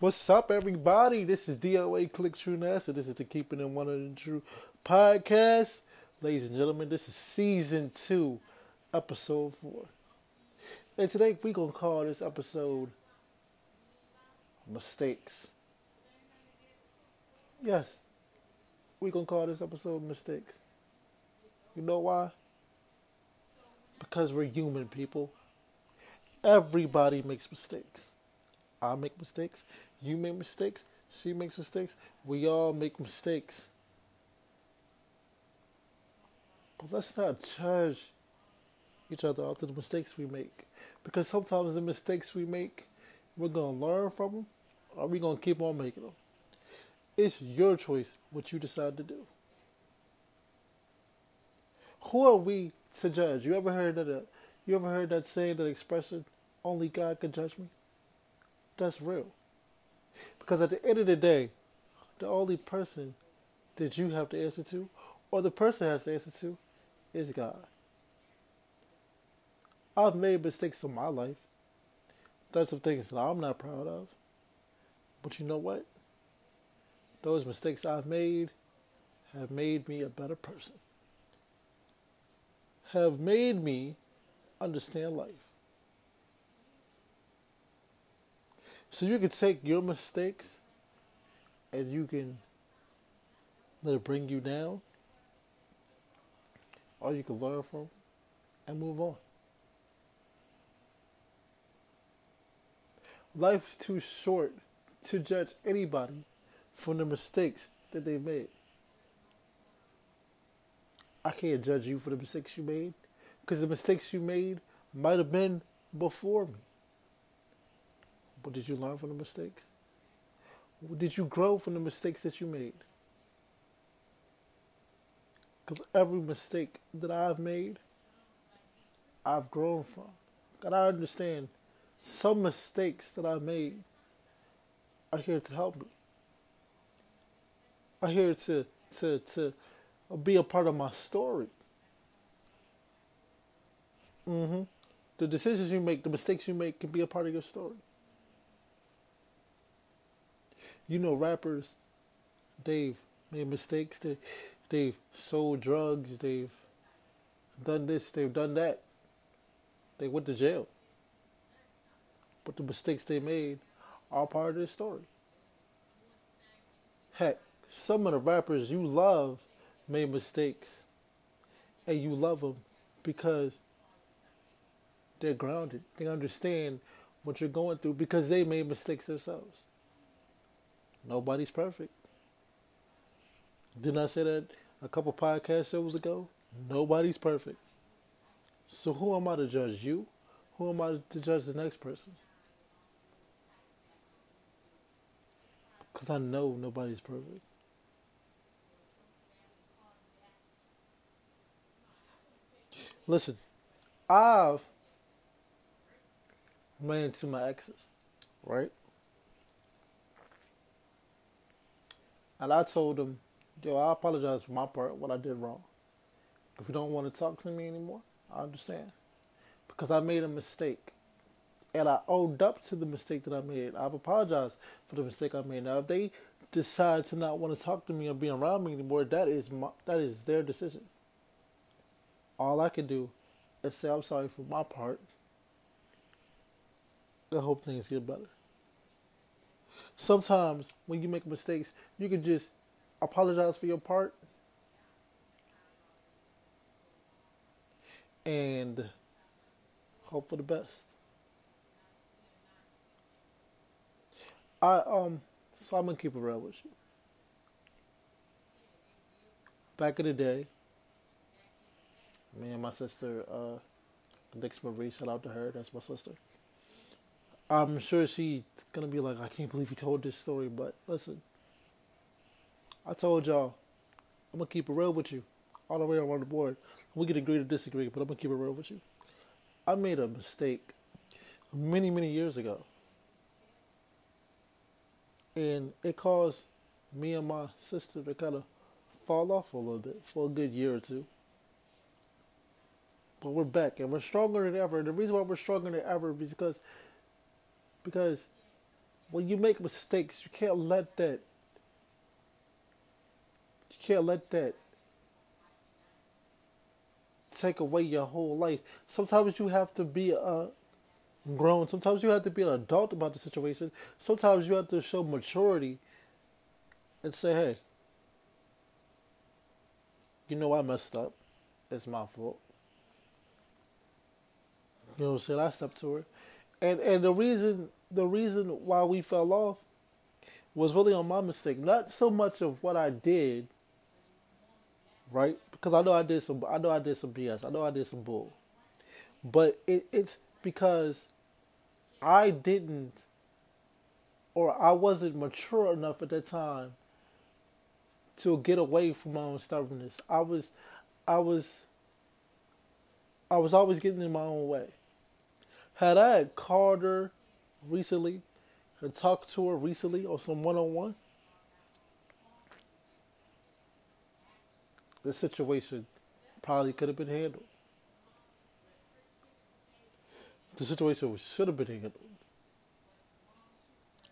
What's up, everybody? This is DOA Click True NASA. This is the Keeping It 100 True podcast. Ladies and gentlemen, this is season two, episode four. And today we're going to call this episode Mistakes. Yes, we're going to call this episode Mistakes. You know why? Because we're human people. Everybody makes mistakes. I make mistakes. You make mistakes. She makes mistakes. We all make mistakes. But let's not judge each other after the mistakes we make. Because sometimes the mistakes we make, we're going to learn from them or we're going to keep on making them. It's your choice what you decide to do. Who are we to judge? You ever heard that? Uh, you ever heard that saying, that expression, only God can judge me? That's real. Because at the end of the day, the only person that you have to answer to, or the person has to answer to, is God. I've made mistakes in my life. There's some things that I'm not proud of. But you know what? Those mistakes I've made have made me a better person. Have made me understand life. So you can take your mistakes and you can let it bring you down, or you can learn from and move on. Life is too short to judge anybody for the mistakes that they've made. I can't judge you for the mistakes you made because the mistakes you made might have been before me. But did you learn from the mistakes? Did you grow from the mistakes that you made? Because every mistake that I've made, I've grown from. And I understand some mistakes that I made are here to help me. Are here to to to be a part of my story. Mm-hmm. The decisions you make, the mistakes you make, can be a part of your story. You know, rappers, they've made mistakes. They, they've sold drugs. They've done this. They've done that. They went to jail. But the mistakes they made are part of their story. Heck, some of the rappers you love made mistakes. And you love them because they're grounded. They understand what you're going through because they made mistakes themselves. Nobody's perfect. Didn't I say that a couple podcast shows ago? Nobody's perfect. So who am I to judge you? Who am I to judge the next person? Because I know nobody's perfect. Listen, I've ran into my exes, right? And I told him, yo, I apologize for my part, what I did wrong. If you don't want to talk to me anymore, I understand. Because I made a mistake. And I owned up to the mistake that I made. I've apologized for the mistake I made. Now, if they decide to not want to talk to me or be around me anymore, that is my, that is their decision. All I can do is say I'm sorry for my part. I hope things get better sometimes when you make mistakes, you can just apologize for your part and hope for the best. I um so I'm gonna keep it real with you. Back in the day, me and my sister, uh Dix Marie, shout out to her, that's my sister. I'm sure she's gonna be like, I can't believe he told this story, but listen, I told y'all, I'm gonna keep it real with you, all the way around the board. We can agree to disagree, but I'm gonna keep it real with you. I made a mistake many, many years ago, and it caused me and my sister to kind of fall off a little bit for a good year or two. But we're back and we're stronger than ever. And the reason why we're stronger than ever is because because when you make mistakes, you can't let that. You can't let that take away your whole life. Sometimes you have to be a grown. Sometimes you have to be an adult about the situation. Sometimes you have to show maturity and say, "Hey, you know I messed up. It's my fault." You know what I'm stepped to her, and and the reason the reason why we fell off was really on my mistake. Not so much of what I did, right? Because I know I did some. I know I did some BS. I know I did some bull, but it, it's because I didn't, or I wasn't mature enough at that time to get away from my own stubbornness. I was, I was, I was always getting in my own way. Had I had her recently and talked to her recently on some one on one, the situation probably could have been handled. The situation should have been handled.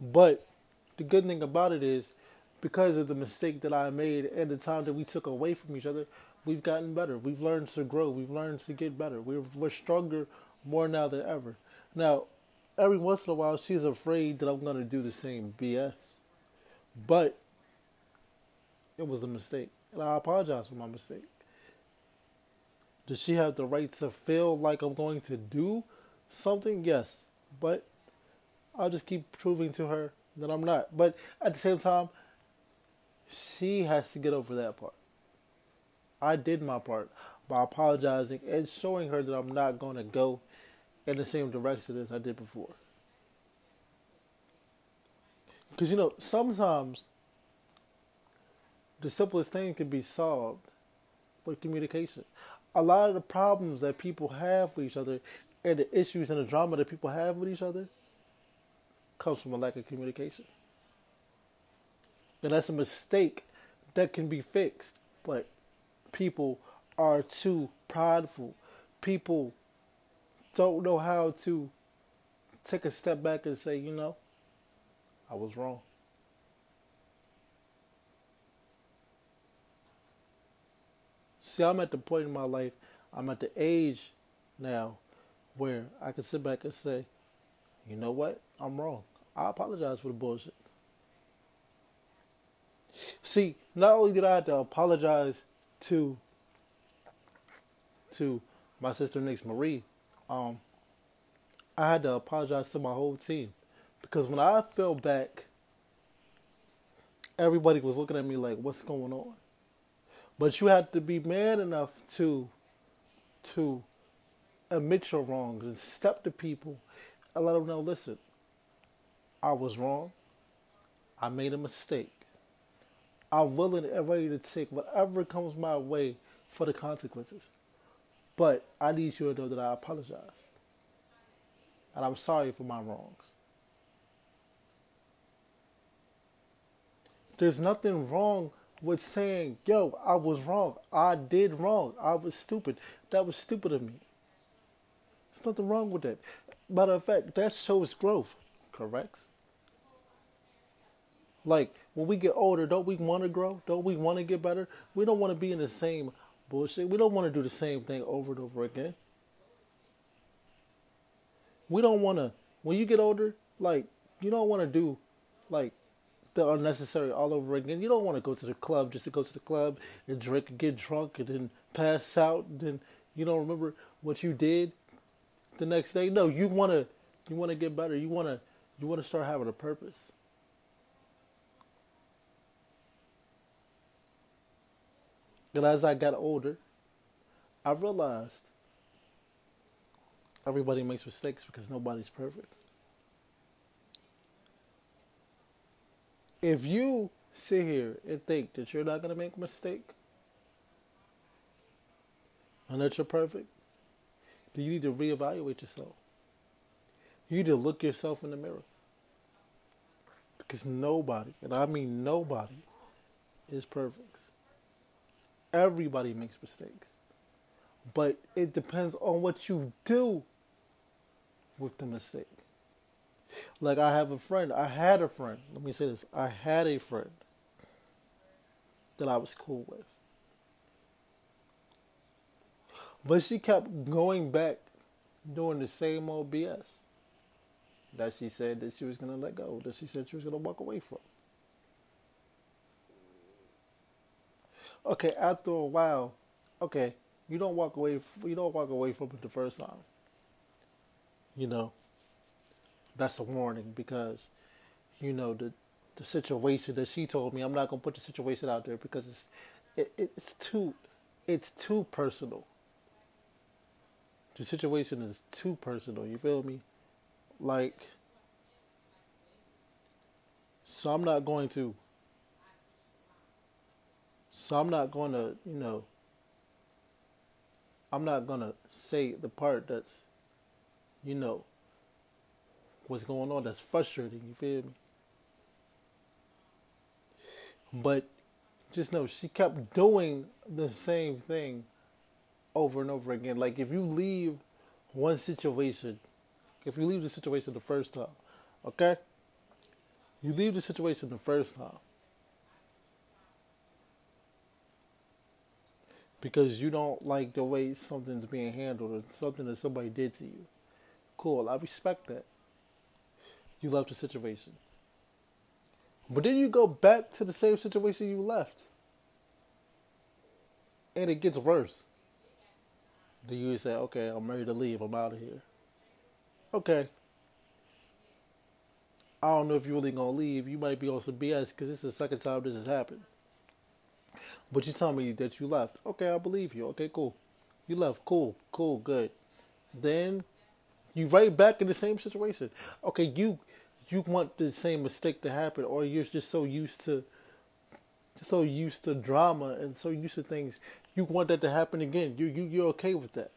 But the good thing about it is, because of the mistake that I made and the time that we took away from each other, we've gotten better. We've learned to grow. We've learned to get better. We're, we're stronger more now than ever. Now, every once in a while, she's afraid that I'm going to do the same BS. But it was a mistake. And I apologize for my mistake. Does she have the right to feel like I'm going to do something? Yes. But I'll just keep proving to her that I'm not. But at the same time, she has to get over that part. I did my part by apologizing and showing her that I'm not going to go in the same direction as I did before. Because, you know, sometimes the simplest thing can be solved with communication. A lot of the problems that people have with each other and the issues and the drama that people have with each other comes from a lack of communication. And that's a mistake that can be fixed, but people are too prideful. People don't know how to take a step back and say, you know, I was wrong. See, I'm at the point in my life, I'm at the age now where I can sit back and say, you know what? I'm wrong. I apologize for the bullshit. See, not only did I have to apologize to to my sister Nix Marie, um, I had to apologize to my whole team because when I fell back, everybody was looking at me like, "What's going on?" But you have to be man enough to to admit your wrongs and step to people and let them know, listen, I was wrong. I made a mistake. I'm willing and ready to take whatever comes my way for the consequences. But I need you to know that I apologize. And I'm sorry for my wrongs. There's nothing wrong with saying, yo, I was wrong. I did wrong. I was stupid. That was stupid of me. There's nothing wrong with that. Matter of fact, that shows growth, correct? Like, when we get older, don't we want to grow? Don't we want to get better? We don't want to be in the same bullshit. We don't want to do the same thing over and over again. We don't want to, when you get older, like, you don't want to do, like, the unnecessary all over again. You don't want to go to the club just to go to the club and drink and get drunk and then pass out and then you don't remember what you did the next day. No, you want to you want to get better. You want to you want to start having a purpose. And as I got older, I realized everybody makes mistakes because nobody's perfect. If you sit here and think that you're not going to make a mistake and that you're perfect, then you need to reevaluate yourself. You need to look yourself in the mirror. Because nobody, and I mean nobody, is perfect. Everybody makes mistakes. But it depends on what you do with the mistake. Like I have a friend. I had a friend. Let me say this. I had a friend that I was cool with. But she kept going back doing the same old BS that she said that she was going to let go, that she said she was going to walk away from. Okay, after a while, okay, you don't walk away. You don't walk away from it the first time. You know, that's a warning because, you know, the the situation that she told me. I'm not gonna put the situation out there because it's it, it's too it's too personal. The situation is too personal. You feel me? Like, so I'm not going to. So I'm not going to, you know. I'm not gonna say the part that's, you know, what's going on that's frustrating. You feel me? But just know she kept doing the same thing over and over again. Like if you leave one situation, if you leave the situation the first time, okay? You leave the situation the first time. Because you don't like the way something's being handled or something that somebody did to you. Cool, I respect that. You left the situation. But then you go back to the same situation you left. And it gets worse. Then you say, okay, I'm ready to leave. I'm out of here. Okay. I don't know if you're really to leave. You might be on some BS because this is the second time this has happened. But you tell me that you left. Okay, I believe you. Okay, cool. You left. Cool, cool, good. Then you right back in the same situation. Okay, you you want the same mistake to happen, or you're just so used to so used to drama and so used to things. You want that to happen again. You you you're okay with that.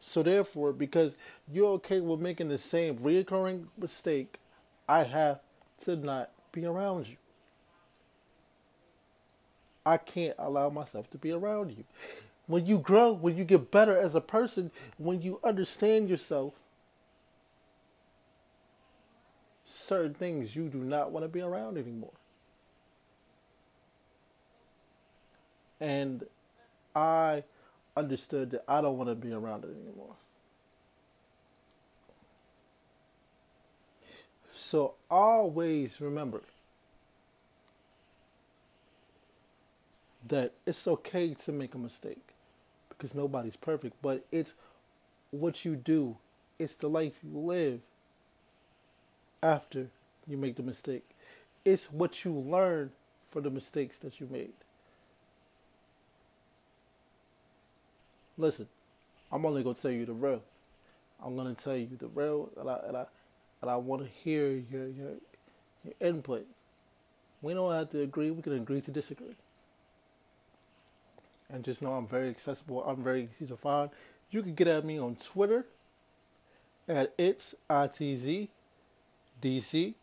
So therefore, because you're okay with making the same reoccurring mistake, I have to not be around you. I can't allow myself to be around you. When you grow, when you get better as a person, when you understand yourself, certain things you do not want to be around anymore. And I understood that I don't want to be around it anymore. So always remember that it's okay to make a mistake because nobody's perfect, but it's what you do, it's the life you live after you make the mistake. It's what you learn for the mistakes that you made. Listen, I'm only gonna tell you the real. I'm gonna tell you the real, and I and I and I want to hear your your your input. We don't have to agree. We can agree to disagree. And just know I'm very accessible. I'm very easy to find. You can get at me on Twitter at it's itz DC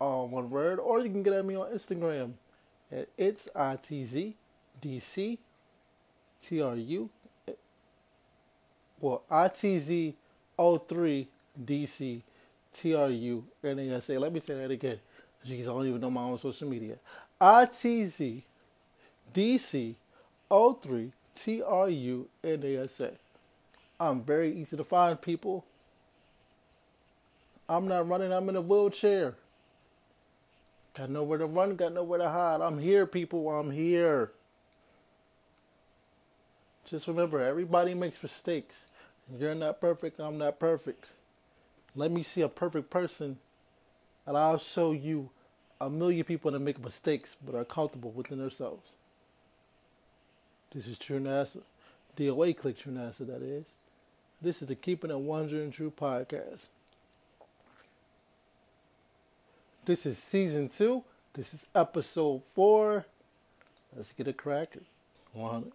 all one word. Or you can get at me on Instagram at it's I T Z D C T R U. Well, I T Z 03 DC. Let me say that again. Jeez, I don't even know my own social media. I T Z D C 03 T R U N A S A. I'm very easy to find people. I'm not running, I'm in a wheelchair. Got nowhere to run, got nowhere to hide. I'm here, people, I'm here. Just remember, everybody makes mistakes. You're not perfect, I'm not perfect. Let me see a perfect person, and I'll show you a million people that make mistakes but are comfortable within themselves. This is True NASA. DOA click True NASA, that is. This is the Keeping It 100 True podcast. This is season two. This is episode four. Let's get it cracking. 100.